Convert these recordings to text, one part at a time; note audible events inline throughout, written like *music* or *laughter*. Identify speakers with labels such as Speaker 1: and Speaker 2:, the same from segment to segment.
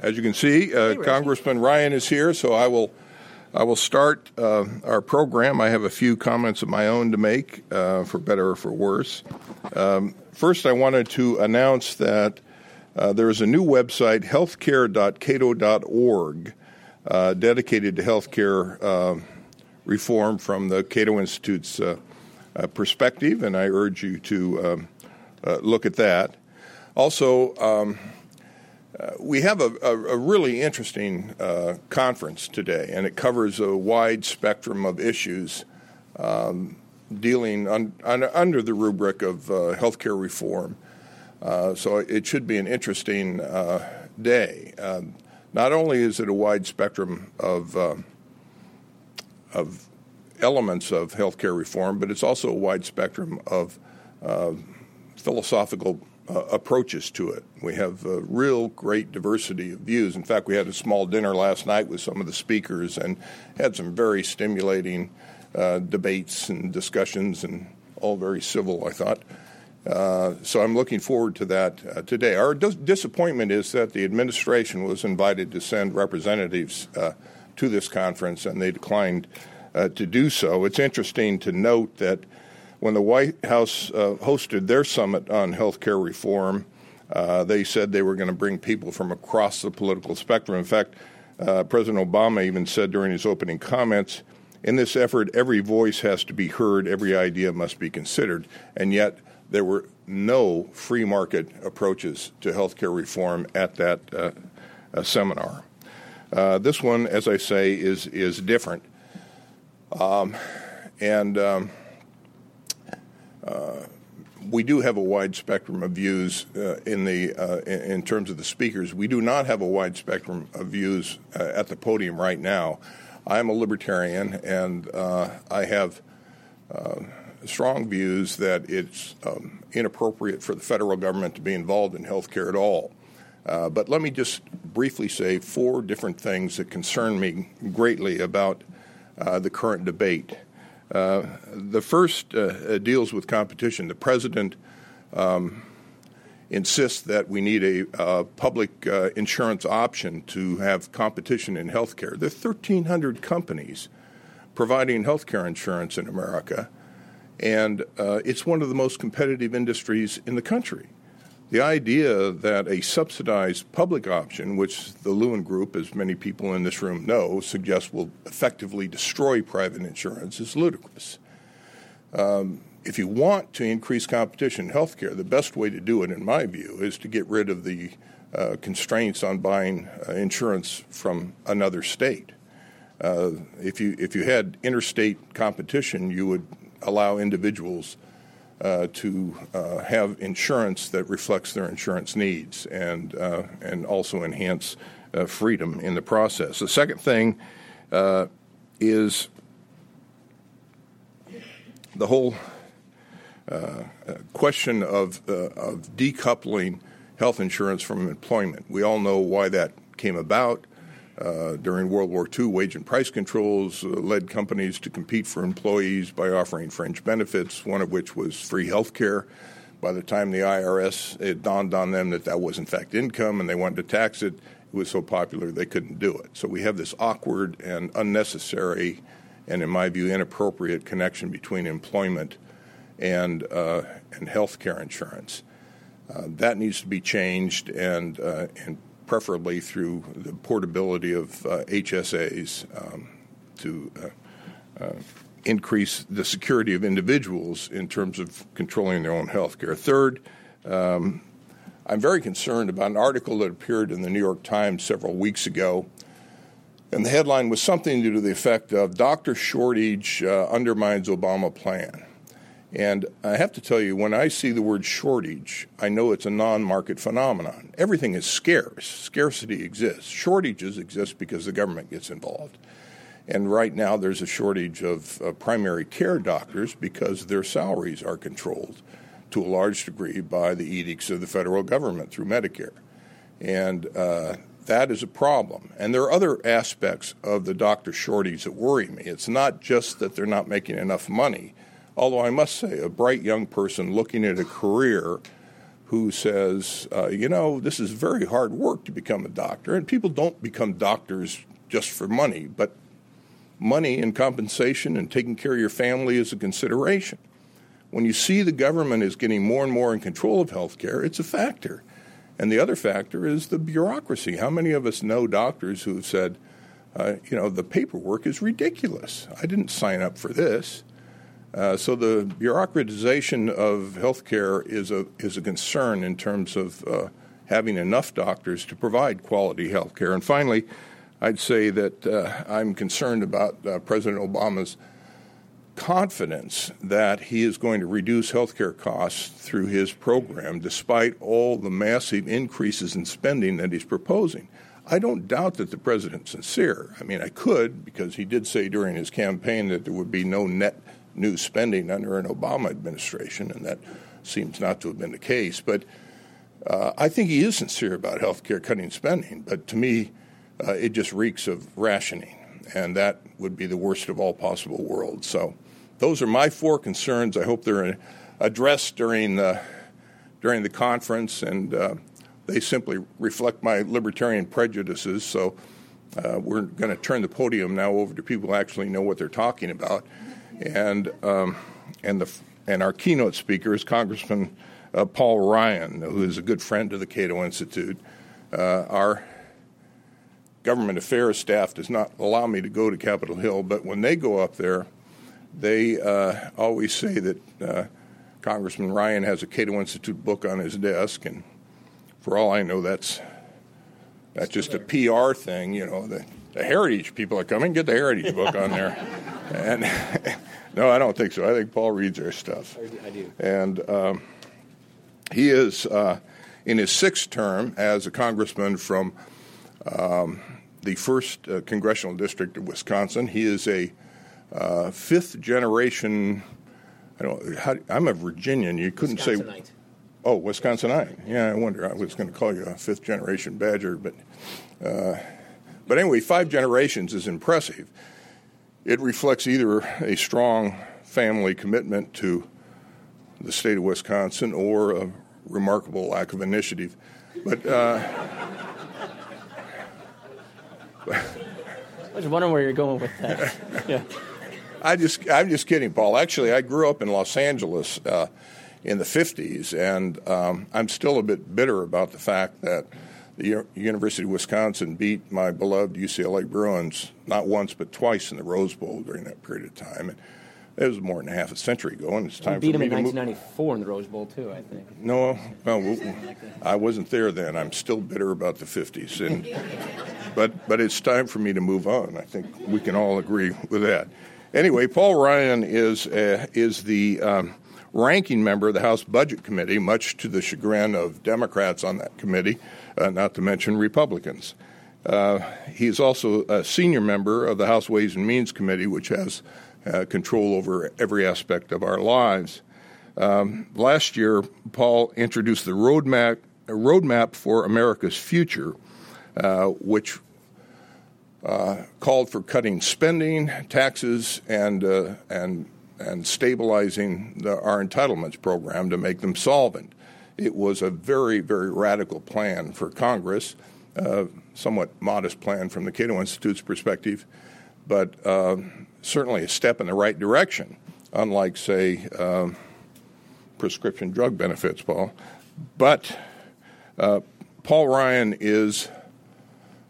Speaker 1: As you can see, uh, Congressman Ryan is here, so I will I will start uh, our program. I have a few comments of my own to make, uh, for better or for worse. Um, first, I wanted to announce that uh, there is a new website, healthcare.cato.org, uh, dedicated to healthcare uh, reform from the Cato Institute's uh, perspective, and I urge you to um, look at that. Also, um, uh, we have a, a, a really interesting uh, conference today, and it covers a wide spectrum of issues um, dealing un, un, under the rubric of uh, healthcare reform. Uh, so it should be an interesting uh, day. Um, not only is it a wide spectrum of of elements of healthcare reform, but it's also a wide spectrum of philosophical uh, approaches to it. We have a real great diversity of views. In fact, we had a small dinner last night with some of the speakers and had some very stimulating uh, debates and discussions, and all very civil, I thought. Uh, so I'm looking forward to that uh, today. Our dis- disappointment is that the administration was invited to send representatives uh, to this conference, and they declined to do so. It's interesting to note that when the White House uh, hosted their summit on health care reform, uh, they said they were going to bring people from across the political spectrum. In fact, uh, President Obama even said during his opening comments, in this effort, every voice has to be heard, every idea must be considered. And yet, there were no free market approaches to health care reform at that uh, uh, seminar. Uh, this one, as I say, is, is different. Um, and um, we do have a wide spectrum of views uh, in the uh, in, terms of the speakers. We do not have a wide spectrum of views uh, at the podium right now. I'm a libertarian, and uh, I have uh, strong views that it's um, inappropriate for the federal government to be involved in health care at all. but let me just briefly say four different things that concern me greatly about the current debate. Uh, the first uh, deals with competition. The president um, insists that we need a uh, public uh, insurance option to have competition in healthcare. There are 1,300 companies providing healthcare insurance in America, and uh, it's one of the most competitive industries in the country. The idea that a subsidized public option, which the Lewin Group, as many people in this room know, suggests will effectively destroy private insurance, is ludicrous. Um, if you want to increase competition in healthcare, the best way to do it, in my view, is to get rid of the uh, constraints on buying uh, insurance from another state. Uh, if you if you had interstate competition, you would allow individuals uh, to uh, have insurance that reflects their insurance needs and uh, and also enhance uh, freedom in the process. The second thing uh, is the whole uh, question of of decoupling health insurance from employment. We all know why that came about. Uh, during World War II, wage and price controls uh, led companies to compete for employees by offering fringe benefits, one of which was free health care. By the time the IRS, it dawned on them that that was in fact income and they wanted to tax it. It was so popular they couldn't do it. So we have this awkward and unnecessary and, in my view, inappropriate connection between employment and, uh, and health care insurance. Uh, that needs to be changed, and, uh, and preferably through the portability of uh, HSAs um, to uh, uh, increase the security of individuals in terms of controlling their own health care. Third, um, I'm very concerned about an article that appeared in the New York Times several weeks ago. And the headline was something to the effect of Doctor Shortage uh, undermines Obama plan. And I have to tell you, when I see the word shortage, I know it's a non market phenomenon. Everything is scarce, scarcity exists. Shortages exist because the government gets involved. And right now, there's a shortage of uh, primary care doctors because their salaries are controlled to a large degree by the edicts of the federal government through Medicare. And uh, that is a problem. And there are other aspects of the doctor shortage that worry me. It's not just that they're not making enough money Although I must say, a bright young person looking at a career who says, uh, you know, this is very hard work to become a doctor, and people don't become doctors just for money, but money and compensation and taking care of your family is a consideration. When you see the government is getting more and more in control of healthcare, it's a factor. And the other factor is the bureaucracy. How many of us know doctors who have said, uh, you know, the paperwork is ridiculous. I didn't sign up for this. Uh, so the bureaucratization of healthcare is a is a concern in terms of uh, having enough doctors to provide quality healthcare. And finally, I'd say that uh, I'm concerned about uh, President Obama's confidence that he is going to reduce healthcare costs through his program, despite all the massive increases in spending that he's proposing. I don't doubt that the president's sincere. I mean, I could because he did say during his campaign that there would be no net new spending under an Obama administration, and that seems not to have been the case. But uh, I think he is sincere about health care cutting spending. But to me, uh, it just reeks of rationing, and that would be the worst of all possible worlds. So those are my four concerns. I hope they're addressed during the, during the conference, and uh, they simply reflect my libertarian prejudices. So uh, we're going to turn the podium now over to people who actually know what they're talking about and um, and the and our keynote speaker is Congressman uh, Paul Ryan, who is a good friend of the Cato Institute. Uh, our government affairs staff does not allow me to go to Capitol Hill, but when they go up there, they uh, always say that uh, Congressman Ryan has a Cato Institute book on his desk, and for all I know, that's that's just a PR thing. You know, the, the Heritage people are coming, get the Heritage book on there, *laughs* and *laughs* no, I don't think so. I think Paul reads our stuff.
Speaker 2: I do.
Speaker 1: And um, he is uh, in his sixth term as a congressman from um, the first uh, congressional district of Wisconsin. He is a uh, fifth generation. I don't. How, I'm a Virginian. You couldn't say. Oh, Wisconsinite. Yeah, I wonder. I was going to call you a fifth generation Badger, but uh, but anyway, five generations is impressive it reflects either a strong family commitment to the state of Wisconsin or a remarkable lack of initiative. But uh,
Speaker 2: I was wondering where you're going with that. *laughs* Yeah.
Speaker 1: I just, I'm just kidding, Paul. Actually, I grew up in Los Angeles uh, in the 50s, and um, I'm still a bit bitter about the fact that the University of Wisconsin beat my beloved UCLA Bruins not once but twice in the Rose Bowl during that period of time. And it was more than half a century ago, and it's time
Speaker 2: beat
Speaker 1: for
Speaker 2: me
Speaker 1: them
Speaker 2: in 1994 in the Rose Bowl too. I think.
Speaker 1: No, no, I wasn't there then. I'm still bitter about the 50s, and but but it's time for me to move on. I think we can all agree with that. Anyway, Paul Ryan is uh, is the um, ranking member of the House Budget Committee, much to the chagrin of Democrats on that committee uh, not to mention Republicans. Uh, he is also a senior member of the House Ways and Means Committee, which has uh, control over every aspect of our lives. Um, last year, Paul introduced the roadmap, roadmap for America's future, uh, which uh, called for cutting spending, taxes, and uh, and and stabilizing the, our entitlements program to make them solvent. It was a very, very radical plan for Congress, uh, somewhat modest plan from the Cato Institute's perspective, but uh, certainly a step in the right direction, unlike, say, uh, prescription drug benefits, Paul. But uh, Paul Ryan is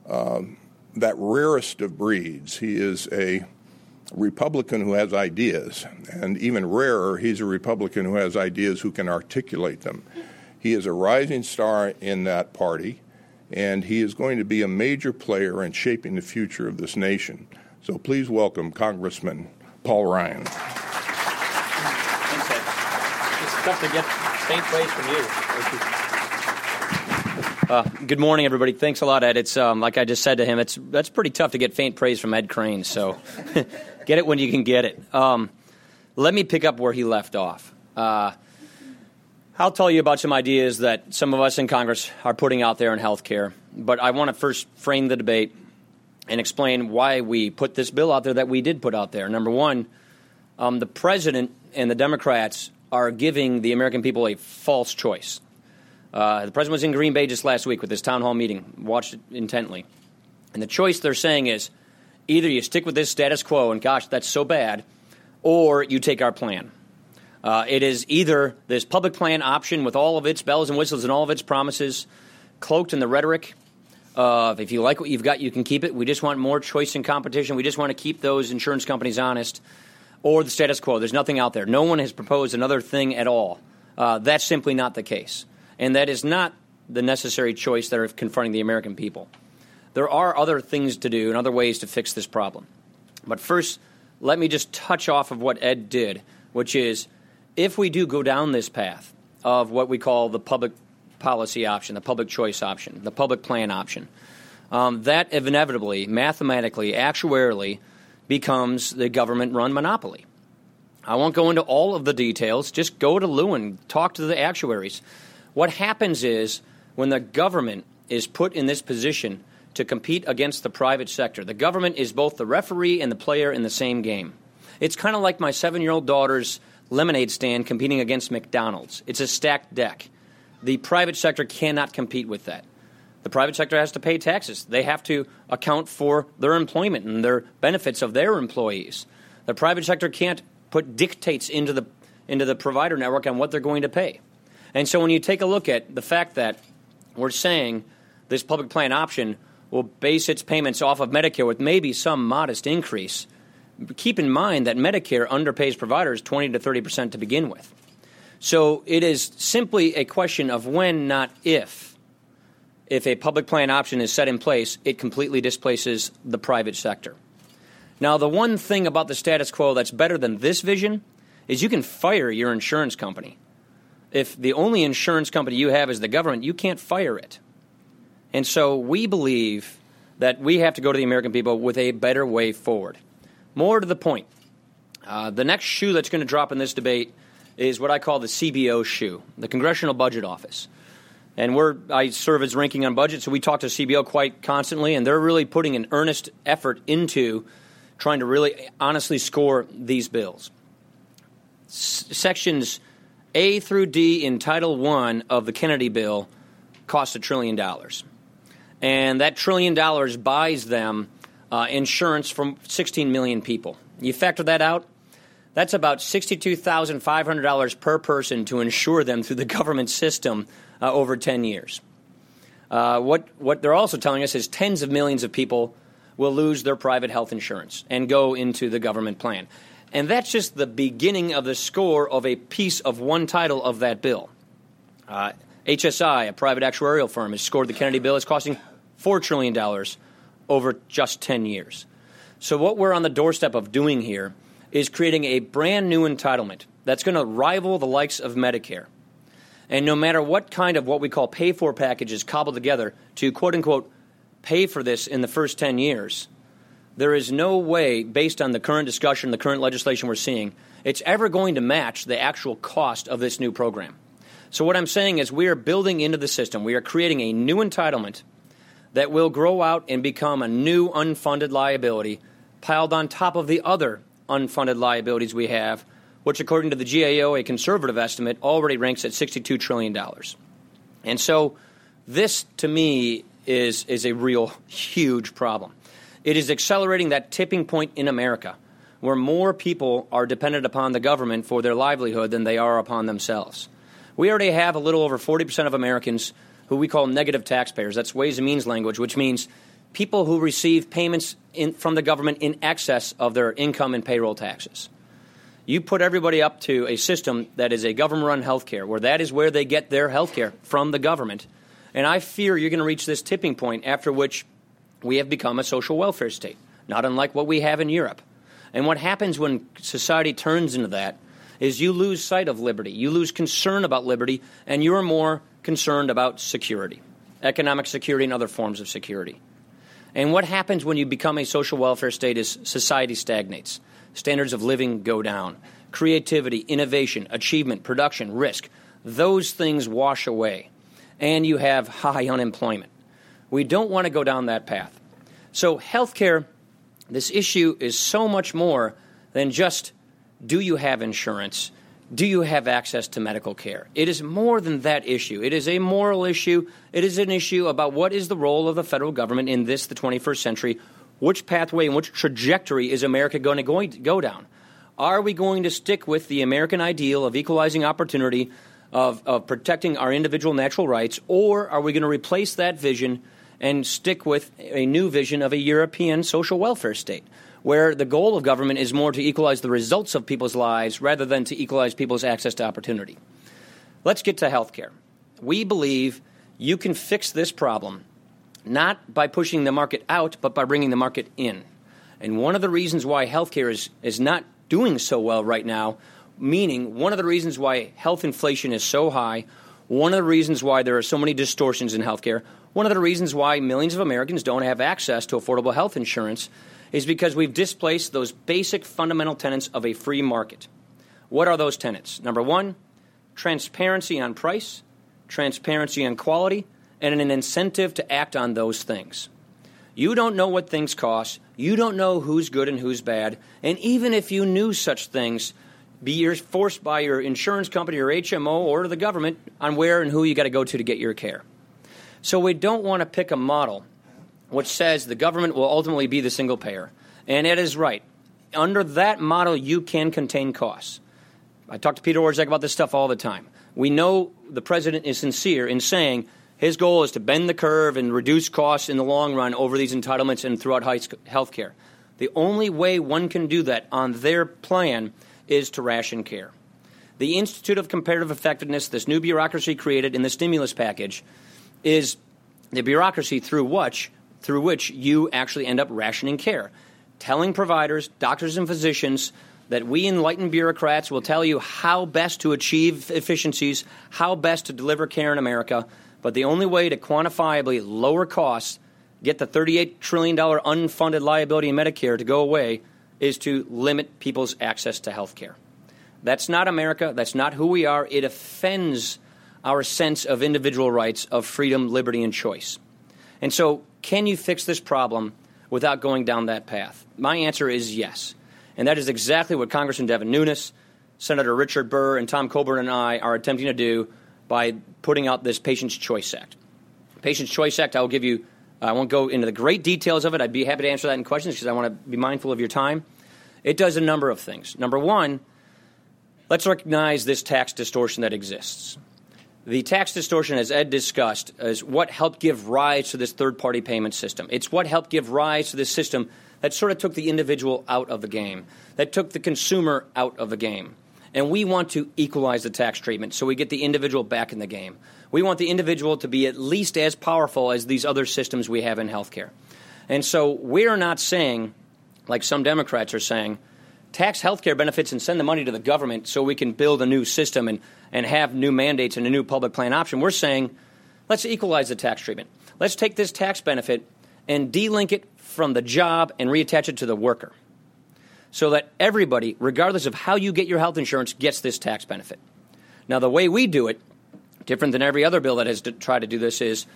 Speaker 1: um, that rarest of breeds. He is a Republican who has ideas, and even rarer, he's a Republican who has ideas who can articulate them. He is a rising star in that party, and he is going to be a major player in shaping the future of this nation. So please welcome Congressman Paul Ryan.
Speaker 2: Thanks, Ed. It's tough to get faint praise from you. Uh, good morning, everybody. Thanks a lot, Ed. It's um, like I just said to him. It's that's pretty tough to get faint praise from Ed Crane. So *laughs* get it when you can get it. Um, let me pick up where he left off. Uh, I'll tell you about some ideas that some of us in Congress are putting out there in healthcare, but I want to first frame the debate and explain why we put this bill out there that we did put out there. Number one, um, the president and the Democrats are giving the American people a false choice. Uh, the president was in Green Bay just last week with his town hall meeting, watched it intently. And the choice they're saying is either you stick with this status quo, and gosh, that's so bad, or you take our plan. Uh, it is either this public plan option with all of its bells and whistles and all of its promises, cloaked in the rhetoric of if you like what you've got, you can keep it. We just want more choice and competition. We just want to keep those insurance companies honest, or the status quo. There's nothing out there. No one has proposed another thing at all. Uh, that's simply not the case. And that is not the necessary choice that are confronting the American people. There are other things to do and other ways to fix this problem. But first, let me just touch off of what Ed did, which is if we do go down this path of what we call the public policy option, the public choice option, the public plan option, um, that inevitably, mathematically, actuarially, becomes the government run monopoly. I won't go into all of the details. Just go to Lewin, talk to the actuaries. What happens is when the government is put in this position to compete against the private sector, the government is both the referee and the player in the same game. It's kind of like my seven year old daughter's lemonade stand competing against McDonald's. It's a stacked deck. The private sector cannot compete with that. The private sector has to pay taxes. They have to account for their employment and their benefits of their employees. The private sector can't put dictates into the into the provider network on what they're going to pay. And so when you take a look at the fact that we're saying this public plan option will base its payments off of Medicare with maybe some modest increase, keep in mind that Medicare underpays providers 20 to 30 percent to begin with. So it is simply a question of when, not if. If a public plan option is set in place, it completely displaces the private sector. Now, the one thing about the status quo that's better than this vision is you can fire your insurance company. If the only insurance company you have is the government, you can't fire it. And so we believe that we have to go to the American people with a better way forward. More to the point, uh, the next shoe that's going to drop in this debate is what I call the CBO shoe, the Congressional Budget Office. And we're, I serve as ranking on budget, so we talk to CBO quite constantly, and they're really putting an earnest effort into trying to really honestly score these bills. S- sections A through D in Title I of the Kennedy bill cost a trillion dollars. And that trillion dollars buys them uh, insurance from 16 million people. You factor that out, that's about $62,500 per person to insure them through the government system uh, over 10 years. Uh, what, what they're also telling us is tens of millions of people will lose their private health insurance and go into the government plan. And that's just the beginning of the score of a piece of one title of that bill. Uh, HSI, a private actuarial firm, has scored the Kennedy bill as costing $4 trillion over just 10 years. So, what we're on the doorstep of doing here is creating a brand new entitlement that's going to rival the likes of Medicare. And no matter what kind of what we call pay for packages cobbled together to quote unquote pay for this in the first 10 years, there is no way, based on the current discussion, the current legislation we're seeing, it's ever going to match the actual cost of this new program. So, what I'm saying is, we are building into the system, we are creating a new entitlement that will grow out and become a new unfunded liability piled on top of the other unfunded liabilities we have, which, according to the GAO, a conservative estimate, already ranks at $62 trillion. And so, this to me is, is a real *laughs* huge problem. It is accelerating that tipping point in America where more people are dependent upon the government for their livelihood than they are upon themselves. We already have a little over 40% of Americans who we call negative taxpayers. That's Ways and Means language, which means people who receive payments in, from the government in excess of their income and payroll taxes. You put everybody up to a system that is a government run health care, where that is where they get their health care from the government. And I fear you're going to reach this tipping point after which we have become a social welfare state, not unlike what we have in Europe. And what happens when society turns into that is you lose sight of liberty, you lose concern about liberty, and you're more concerned about security, economic security, and other forms of security. And what happens when you become a social welfare state is society stagnates. Standards of living go down. Creativity, innovation, achievement, production, risk, those things wash away. And you have high unemployment. We don't want to go down that path. So, healthcare, this issue is so much more than just do you have insurance? do you have access to medical care? It is more than that issue. It is a moral issue. It is an issue about what is the role of the federal government in this, the 21st century. Which pathway and which trajectory is America going to, going to go down? Are we going to stick with the American ideal of equalizing opportunity, of, of protecting our individual natural rights, or are we going to replace that vision and stick with a new vision of a European social welfare state? where the goal of government is more to equalize the results of people's lives rather than to equalize people's access to opportunity. Let's get to healthcare. We believe you can fix this problem not by pushing the market out, but by bringing the market in. And one of the reasons why healthcare is, is not doing so well right now, meaning one of the reasons why health inflation is so high, one of the reasons why there are so many distortions in healthcare, one of the reasons why millions of Americans don't have access to affordable health insurance is because we've displaced those basic fundamental tenets of a free market. What are those tenets? Number one, transparency on price, transparency on quality, and an incentive to act on those things. You don't know what things cost, you don't know who's good and who's bad, and even if you knew such things, be you're forced by your insurance company or HMO or the government on where and who you got to go to to get your care. So we don't want to pick a model which says the government will ultimately be the single payer. And it is right. Under that model, you can contain costs. I talk to Peter Orszag about this stuff all the time. We know the president is sincere in saying his goal is to bend the curve and reduce costs in the long run over these entitlements and throughout health care. The only way one can do that on their plan is to ration care. The Institute of Comparative Effectiveness, this new bureaucracy created in the stimulus package, is the bureaucracy through which through which you actually end up rationing care. Telling providers, doctors, and physicians that we enlightened bureaucrats will tell you how best to achieve efficiencies, how best to deliver care in America, but the only way to quantifiably lower costs, get the $38 trillion unfunded liability in Medicare to go away, is to limit people's access to health care. That's not America. That's not who we are. It offends our sense of individual rights, of freedom, liberty, and choice. And so can you fix this problem without going down that path? My answer is yes. And that is exactly what Congressman Devin Nunes, Senator Richard Burr, and Tom Coburn and I are attempting to do by putting out this Patients' Choice Act. Patients' Choice Act, I will give you, uh, I won't go into the great details of it. I'd be happy to answer that in questions because I want to be mindful of your time. It does a number of things. Number one, let's recognize this tax distortion that exists. The tax distortion, as Ed discussed, is what helped give rise to this third party payment system. It's what helped give rise to this system that sort of took the individual out of the game, that took the consumer out of the game. And we want to equalize the tax treatment so we get the individual back in the game. We want the individual to be at least as powerful as these other systems we have in healthcare. And so we're not saying, like some Democrats are saying, tax health care benefits and send the money to the government so we can build a new system and, and have new mandates and a new public plan option. We're saying let's equalize the tax treatment. Let's take this tax benefit and delink it from the job and reattach it to the worker so that everybody, regardless of how you get your health insurance, gets this tax benefit. Now, the way we do it, different than every other bill that has tried to do this, is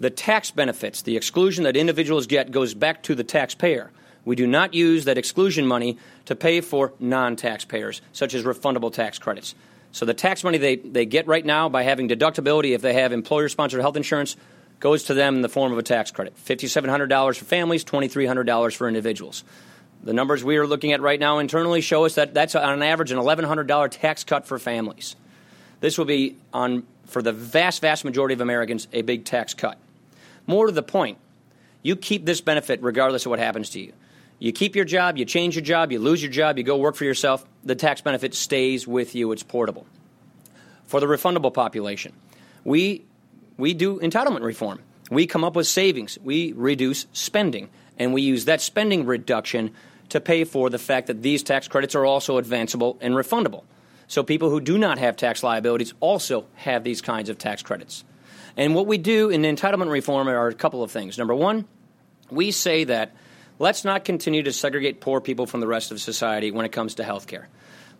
Speaker 2: the tax benefits, the exclusion that individuals get, goes back to the taxpayer. We do not use that exclusion money to pay for non taxpayers, such as refundable tax credits. So the tax money they, they get right now by having deductibility if they have employer sponsored health insurance goes to them in the form of a tax credit $5,700 for families, $2,300 for individuals. The numbers we are looking at right now internally show us that that's on average an $1,100 tax cut for families. This will be, on, for the vast, vast majority of Americans, a big tax cut. More to the point, you keep this benefit regardless of what happens to you. You keep your job, you change your job, you lose your job, you go work for yourself, the tax benefit stays with you, it's portable. For the refundable population, we, we do entitlement reform. We come up with savings, we reduce spending, and we use that spending reduction to pay for the fact that these tax credits are also advanceable and refundable. So people who do not have tax liabilities also have these kinds of tax credits. And what we do in entitlement reform are a couple of things. Number one, we say that Let's not continue to segregate poor people from the rest of society when it comes to health care.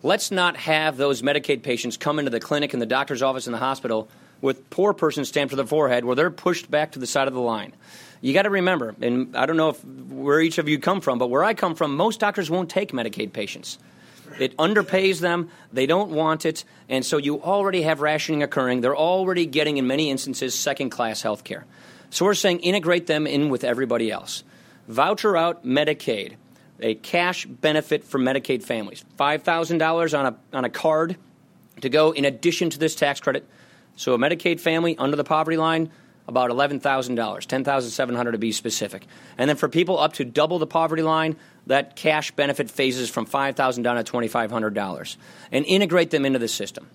Speaker 2: Let's not have those Medicaid patients come into the clinic and the doctor's office in the hospital with poor person stamped to their forehead where they're pushed back to the side of the line. You got to remember, and I don't know if, where each of you come from, but where I come from, most doctors won't take Medicaid patients. It underpays them. They don't want it. And so you already have rationing occurring. They're already getting, in many instances, second class health care. So we're saying integrate them in with everybody else. Voucher out Medicaid, a cash benefit for Medicaid families. $5,000 on a, on a card to go in addition to this tax credit. So a Medicaid family under the poverty line, about $11,000, $10,700 to be specific. And then for people up to double the poverty line, that cash benefit phases from $5,000 down to $2,500 and integrate them into the system.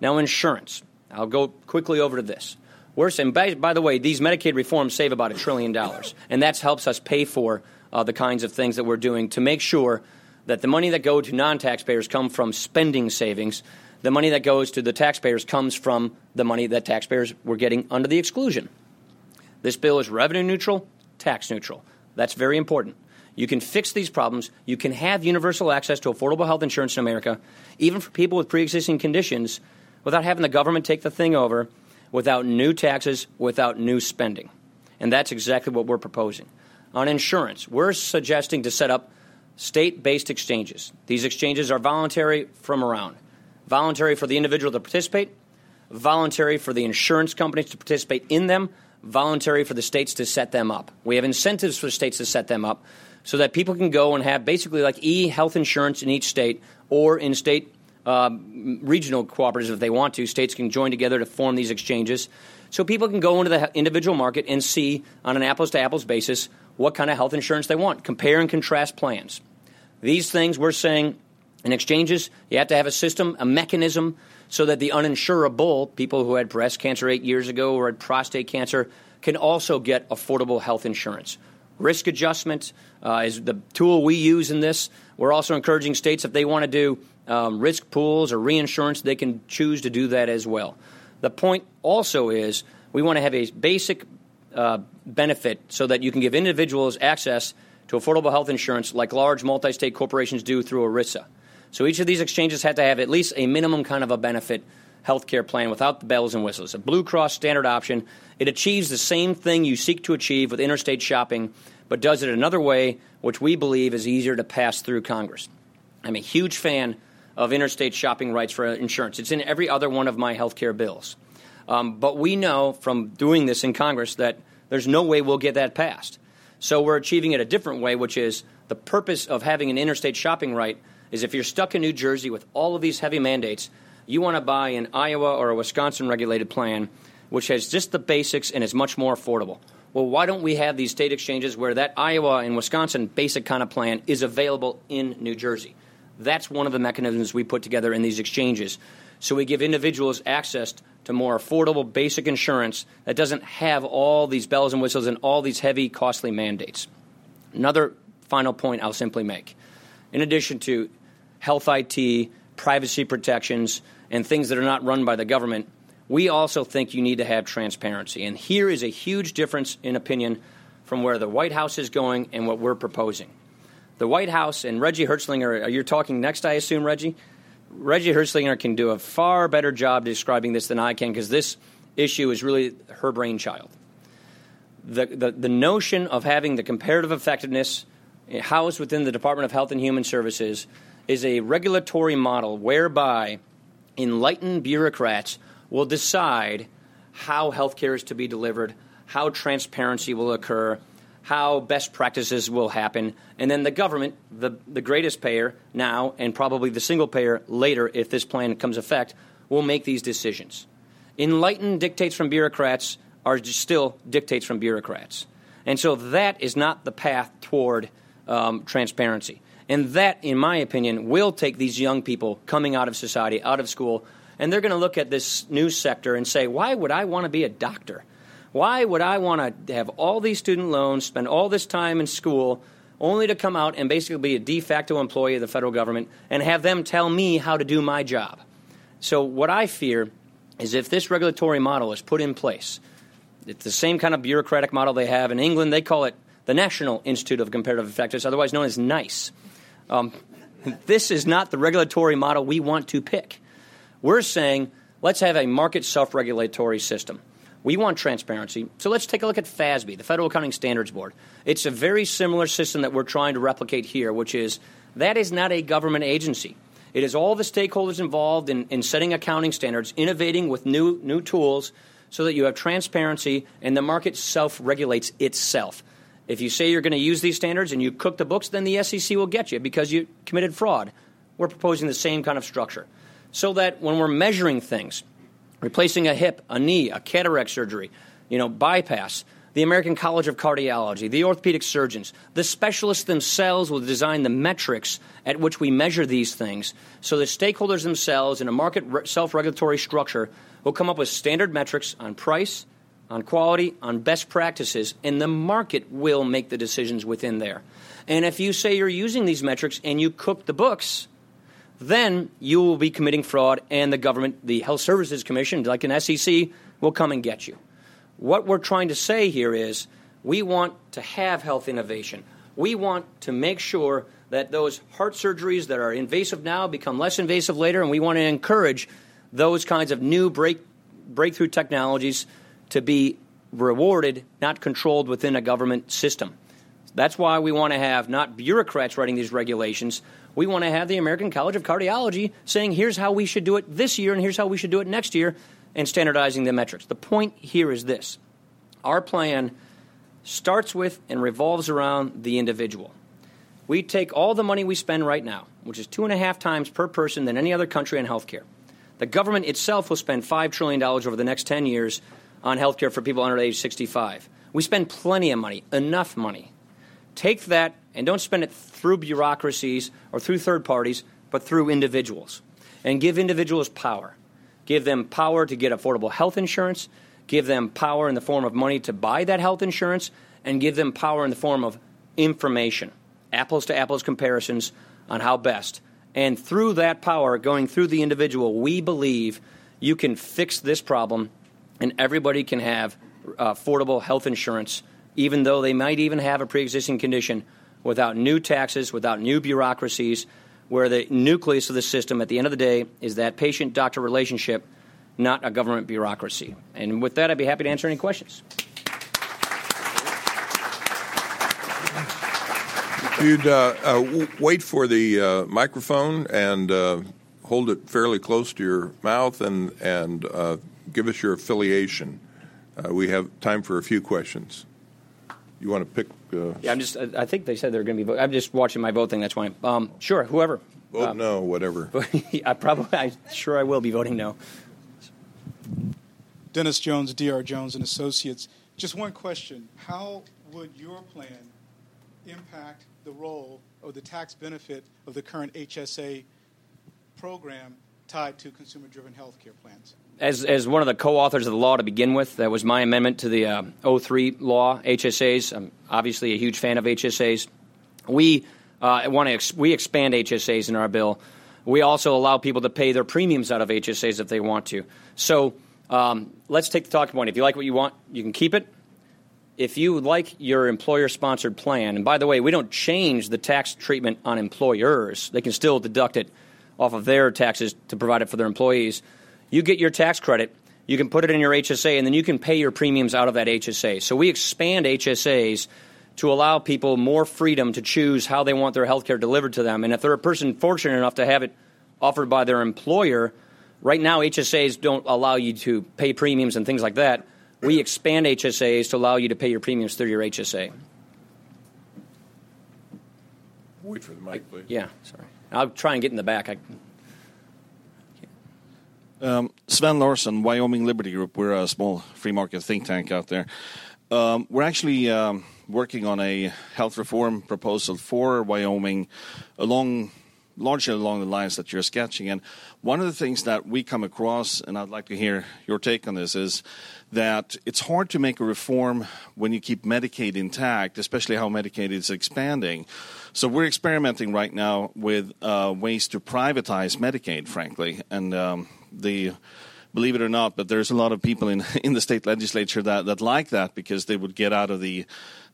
Speaker 2: Now, insurance. I'll go quickly over to this. We're saying, by, by the way, these Medicaid reforms save about a trillion dollars, and that helps us pay for uh, the kinds of things that we're doing to make sure that the money that go to non-taxpayers come from spending savings. The money that goes to the taxpayers comes from the money that taxpayers were getting under the exclusion. This bill is revenue neutral, tax neutral. That's very important. You can fix these problems. You can have universal access to affordable health insurance in America, even for people with pre existing conditions, without having the government take the thing over, without new taxes, without new spending. And that's exactly what we're proposing. On insurance, we're suggesting to set up state based exchanges. These exchanges are voluntary from around voluntary for the individual to participate, voluntary for the insurance companies to participate in them, voluntary for the states to set them up. We have incentives for states to set them up so that people can go and have basically like e health insurance in each state or in state um, regional cooperatives if they want to. States can join together to form these exchanges. So people can go into the individual market and see on an apples to apples basis what kind of health insurance they want, compare and contrast plans. These things we're saying in exchanges, you have to have a system, a mechanism, so that the uninsurable, people who had breast cancer eight years ago or had prostate cancer, can also get affordable health insurance. Risk adjustment uh, is the tool we use in this. We're also encouraging states, if they want to do um, risk pools or reinsurance, they can choose to do that as well. The point also is we want to have a basic uh, benefit so that you can give individuals access to affordable health insurance like large multi state corporations do through ERISA. So each of these exchanges had to have at least a minimum kind of a benefit health care plan without the bells and whistles. A Blue Cross standard option. It achieves the same thing you seek to achieve with interstate shopping, but does it another way, which we believe is easier to pass through Congress. I'm a huge fan of interstate shopping rights for insurance. It's in every other one of my health care bills. Um, but we know from doing this in Congress that there's no way we'll get that passed. So we're achieving it a different way, which is the purpose of having an interstate shopping right is if you're stuck in New Jersey with all of these heavy mandates, you want to buy an Iowa or a Wisconsin regulated plan, which has just the basics and is much more affordable. Well, why don't we have these state exchanges where that Iowa and Wisconsin basic kind of plan is available in New Jersey? That's one of the mechanisms we put together in these exchanges. So we give individuals access to more affordable basic insurance that doesn't have all these bells and whistles and all these heavy, costly mandates. Another final point I'll simply make. In addition to health IT, privacy protections, and things that are not run by the government, we also think you need to have transparency. And here is a huge difference in opinion from where the White House is going and what we're proposing. The White House and Reggie Herzlinger, you're talking next, I assume, Reggie? Reggie Herzlinger can do a far better job describing this than I can because this issue is really her brainchild. The, the, the notion of having the comparative effectiveness housed within the Department of Health and Human Services is a regulatory model whereby enlightened bureaucrats will decide how health care is to be delivered, how transparency will occur, how best practices will happen, and then the government, the, the greatest payer now, and probably the single payer later if this plan comes effect, will make these decisions. Enlightened dictates from bureaucrats are still dictates from bureaucrats. And so that is not the path toward um, transparency. And that, in my opinion, will take these young people coming out of society, out of school, and they're going to look at this news sector and say, why would I want to be a doctor? Why would I want to have all these student loans, spend all this time in school, only to come out and basically be a de facto employee of the federal government and have them tell me how to do my job? So, what I fear is if this regulatory model is put in place, it's the same kind of bureaucratic model they have in England. They call it the National Institute of Comparative Effectiveness, otherwise known as NICE. Um, *laughs* this is not the regulatory model we want to pick. We're saying let's have a market self regulatory system. We want transparency. So let's take a look at FASB, the Federal Accounting Standards Board. It's a very similar system that we're trying to replicate here, which is that is not a government agency. It is all the stakeholders involved in, in setting accounting standards, innovating with new, new tools so that you have transparency and the market self regulates itself. If you say you're going to use these standards and you cook the books, then the SEC will get you because you committed fraud. We're proposing the same kind of structure so that when we're measuring things, replacing a hip, a knee, a cataract surgery, you know, bypass, the American College of Cardiology, the orthopedic surgeons, the specialists themselves will design the metrics at which we measure these things so the stakeholders themselves in a market self regulatory structure will come up with standard metrics on price, on quality, on best practices, and the market will make the decisions within there. And if you say you're using these metrics and you cook the books, then you will be committing fraud, and the government, the Health Services Commission, like an SEC, will come and get you. What we're trying to say here is we want to have health innovation. We want to make sure that those heart surgeries that are invasive now become less invasive later, and we want to encourage those kinds of new break, breakthrough technologies to be rewarded, not controlled within a government system. That's why we want to have not bureaucrats writing these regulations. We want to have the American College of Cardiology saying, here's how we should do it this year and here's how we should do it next year, and standardizing the metrics. The point here is this our plan starts with and revolves around the individual. We take all the money we spend right now, which is two and a half times per person than any other country on healthcare. The government itself will spend $5 trillion over the next 10 years on healthcare for people under age 65. We spend plenty of money, enough money. Take that and don't spend it through bureaucracies or through third parties, but through individuals. And give individuals power. Give them power to get affordable health insurance, give them power in the form of money to buy that health insurance, and give them power in the form of information, apples to apples comparisons on how best. And through that power, going through the individual, we believe you can fix this problem and everybody can have uh, affordable health insurance, even though they might even have a pre existing condition, without new taxes, without new bureaucracies, where the nucleus of the system at the end of the day is that patient doctor relationship, not a government bureaucracy. And with that, I'd be happy to answer any questions.
Speaker 1: You'd uh, uh, wait for the uh, microphone and uh, hold it fairly close to your mouth and, and uh, give us your affiliation. Uh, we have time for a few questions. You want to pick?
Speaker 2: Uh, yeah, I'm just. I think they said they're going to be. I'm just watching my vote thing. That's why. Um, sure, whoever.
Speaker 1: Vote uh, no, whatever. *laughs*
Speaker 2: I probably. I'm sure I will be voting no.
Speaker 3: Dennis Jones, Dr. Jones and Associates. Just one question: How would your plan impact the role or the tax benefit of the current HSA program tied to consumer-driven health care plans?
Speaker 2: As, as one of the co-authors of the law to begin with, that was my amendment to the uh, 03 law, HSAs. I'm obviously a huge fan of HSAs. We uh, want to ex- we expand HSAs in our bill. We also allow people to pay their premiums out of HSAs if they want to. So um, let's take the talking point. If you like what you want, you can keep it. If you like your employer-sponsored plan, and by the way, we don't change the tax treatment on employers; they can still deduct it off of their taxes to provide it for their employees you get your tax credit, you can put it in your HSA, and then you can pay your premiums out of that HSA. So we expand HSAs to allow people more freedom to choose how they want their health care delivered to them. And if they're a person fortunate enough to have it offered by their employer, right now HSAs don't allow you to pay premiums and things like that. We expand HSAs to allow you to pay your premiums through your HSA.
Speaker 1: Wait for the mic, please.
Speaker 2: Yeah, sorry. I'll try and get in the back. I,
Speaker 4: um, Sven Larson, Wyoming Liberty Group. We're a small free market think tank out there. Um, we're actually um, working on a health reform proposal for Wyoming along largely along the lines that you're sketching. And one of the things that we come across, and I'd like to hear your take on this, is that it's hard to make a reform when you keep Medicaid intact, especially how Medicaid is expanding. So we're experimenting right now with uh, ways to privatize Medicaid, frankly, and um, the believe it or not, but there's a lot of people in *laughs* in the state legislature that, that like that because they would get out of the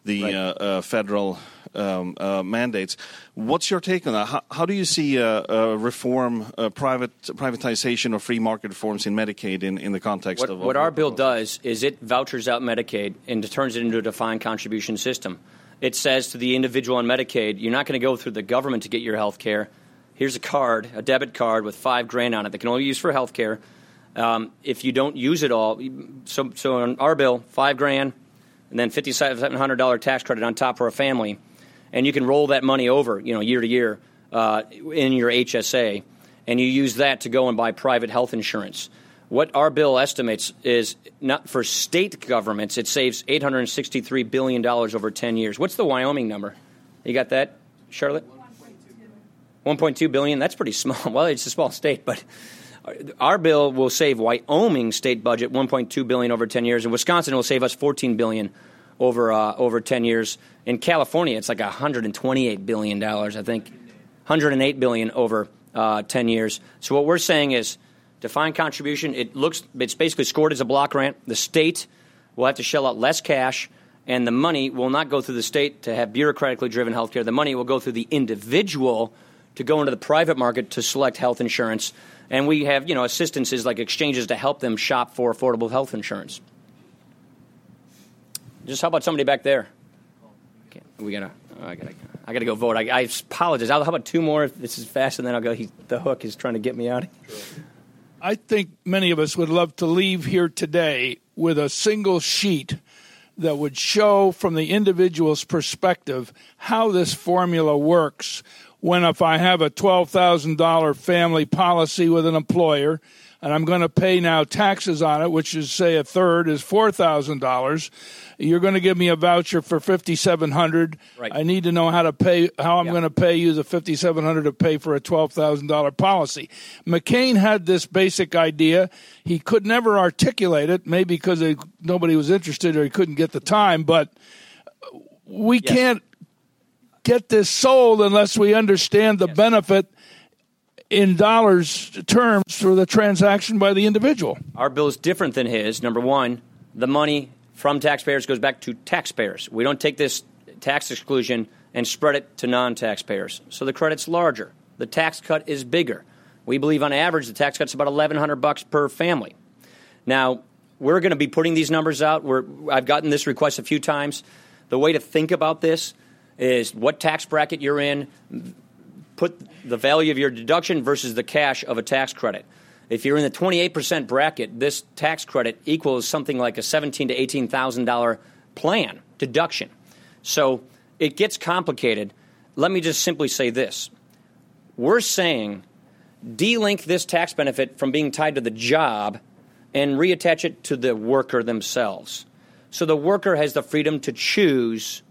Speaker 4: the right. uh, uh, federal um, uh, mandates. What's your take on that? How, how do you see reform, private privatization or free market reforms in Medicaid in, in the context
Speaker 2: what,
Speaker 4: of
Speaker 2: what our bill does is it vouchers out Medicaid and turns it into a defined contribution system. It says to the individual on Medicaid, you're not going to go through the government to get your health care here's a card, a debit card with five grand on it that can only be used for health care. Um, if you don't use it all, so, so on our bill, five grand, and then $5,700 tax credit on top for a family, and you can roll that money over, you know, year to year uh, in your HSA, and you use that to go and buy private health insurance. What our bill estimates is not for state governments, it saves $863 billion over 10 years. What's the Wyoming number? You got that, Charlotte? 1.2 billion. That's pretty small. *laughs* Well, it's a small state, but our bill will save Wyoming state budget 1.2 billion over 10 years, and Wisconsin will save us 14 billion over uh, over 10 years. In California, it's like 128 billion dollars, I think, 108 billion over uh, 10 years. So what we're saying is, defined contribution. It looks it's basically scored as a block grant. The state will have to shell out less cash and the money will not go through the state to have bureaucratically driven health care. The money will go through the individual to go into the private market to select health insurance. And we have, you know, assistances like exchanges to help them shop for affordable health insurance. Just how about somebody back there? Okay, we gotta. Oh, I gotta. I gotta go vote. I, I apologize. How about two more? This is fast, and then I'll go. He, the hook is trying to get me out.
Speaker 5: I think many of us would love to leave here today with a single sheet that would show from the individual's perspective how this formula works when if I have a $12,000 family policy with an employer and I'm going to pay now taxes on it, which is say a third is $4,000, you're going to give me a voucher for 5700
Speaker 2: right.
Speaker 5: I need to know how to pay how I'm going to pay you the 5700 to pay for a $12,000 policy. McCain had this basic idea. He could never articulate it, maybe because nobody was interested or he couldn't get the time, but we yes. can't get this sold unless we understand the yes. benefit in dollars terms for the transaction by the individual.
Speaker 2: Our bill is different than his. Number one, the money from taxpayers goes back to taxpayers. We don't take this tax exclusion and spread it to non taxpayers. So the credit's larger. The tax cut is bigger. We believe on average the tax cut's about 1100 bucks per family. Now, we're going to be putting these numbers out. We're, I've gotten this request a few times. The way to think about this is what tax bracket you're in, put the value of your deduction versus the cash of a tax credit. If you're in the 28% bracket, this tax credit equals something like a $17 to $18,000 plan deduction. So it gets complicated. Let me just simply say this. We're saying delink this tax benefit from being tied to the job and reattach it to the worker themselves. So the worker has the freedom to choose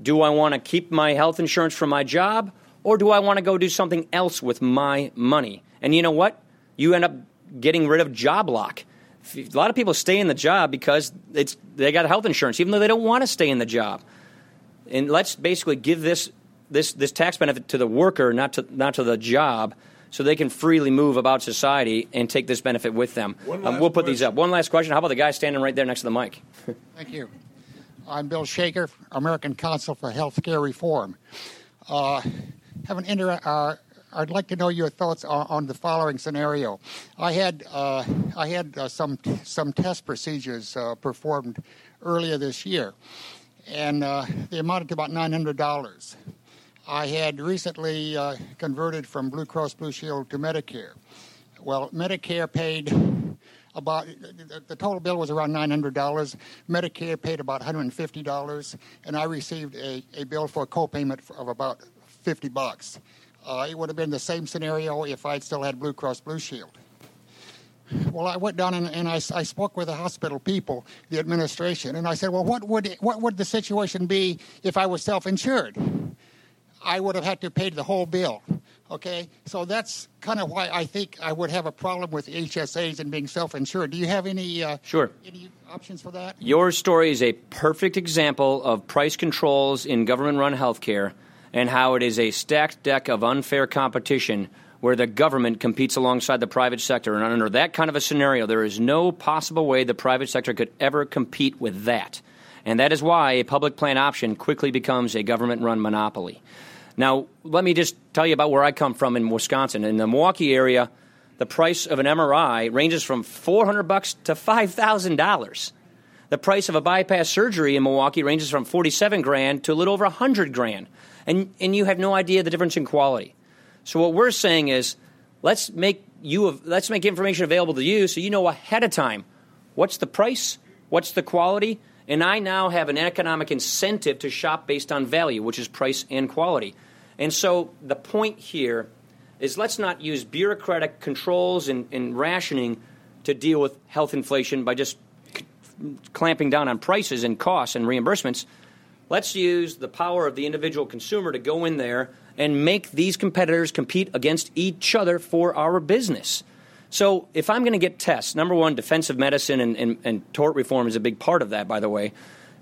Speaker 2: do I want to keep my health insurance from my job or do I want to go do something else with my money? And you know what? You end up getting rid of job lock. A lot of people stay in the job because it's, they got health insurance, even though they don't want to stay in the job. And let's basically give this, this, this tax benefit to the worker, not to, not to the job, so they can freely move about society and take this benefit with them. Um, we'll put question. these up. One last question. How about the guy standing right there next to the mic?
Speaker 6: Thank you. I'm Bill Shaker, American Council for Healthcare Reform. Uh, have an inter- uh, I'd like to know your thoughts on, on the following scenario. I had uh, I had uh, some some test procedures uh, performed earlier this year, and uh, they amounted to about nine hundred dollars. I had recently converted from Blue Cross Blue Shield to Medicare. Well, Medicare paid about the total bill was around nine hundred dollars. Medicare paid about one hundred and I received a, a bill for a copayment of about fifty bucks. Uh, it would have been the same scenario if I'd still had Blue Cross Blue Shield. Well, I went down and, and I, I, spoke with the hospital people, the administration, and I said, "Well, what would what would the situation be if I was self-insured? I would have had to pay the whole bill. Okay, so that's kind of why I think I would have a problem with HSAs and being self-insured. Do you have any uh,
Speaker 2: sure
Speaker 6: any options for that?
Speaker 2: Your story is a perfect example of price controls in government-run healthcare and how it is a stacked deck of unfair competition where the government competes alongside the private sector. And under that kind of a scenario, there is no possible way the private sector could ever compete with that. And that is why a public plan option quickly becomes a government-run monopoly. Now, let me just tell you about where I come from in Wisconsin. In the Milwaukee area, the price of an MRI ranges from 400 bucks to $5,000. The price of a bypass surgery in Milwaukee ranges from 47 grand to a little over 100 grand. And, and you have no idea the difference in quality. So what we're saying is, let's make you let's make information available to you so you know ahead of time what's the price, what's the quality, and I now have an economic incentive to shop based on value, which is price and quality. And so the point here is let's not use bureaucratic controls and, and rationing to deal with health inflation by just c- clamping down on prices and costs and reimbursements. Let's use the power of the individual consumer to go in there and make these competitors compete against each other for our business. So, if I'm going to get tests, number one, defensive medicine and, and, and tort reform is a big part of that, by the way.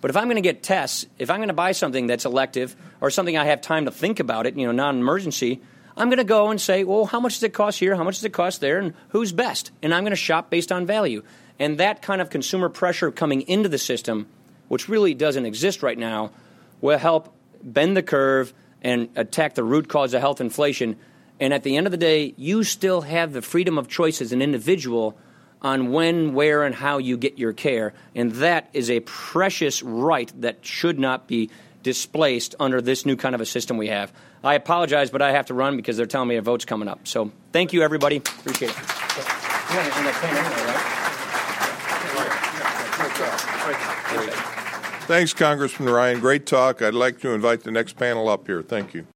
Speaker 2: But if I'm going to get tests, if I'm going to buy something that's elective or something I have time to think about it, you know, non emergency, I'm going to go and say, well, how much does it cost here? How much does it cost there? And who's best? And I'm going to shop based on value. And that kind of consumer pressure coming into the system, which really doesn't exist right now, will help bend the curve and attack the root cause of health inflation. And at the end of the day, you still have the freedom of choice as an individual on when, where, and how you get your care. And that is a precious right that should not be displaced under this new kind of a system we have. I apologize, but I have to run because they're telling me a vote's coming up. So thank you, everybody. Appreciate it.
Speaker 1: Thanks, Congressman Ryan. Great talk. I'd like to invite the next panel up here. Thank you.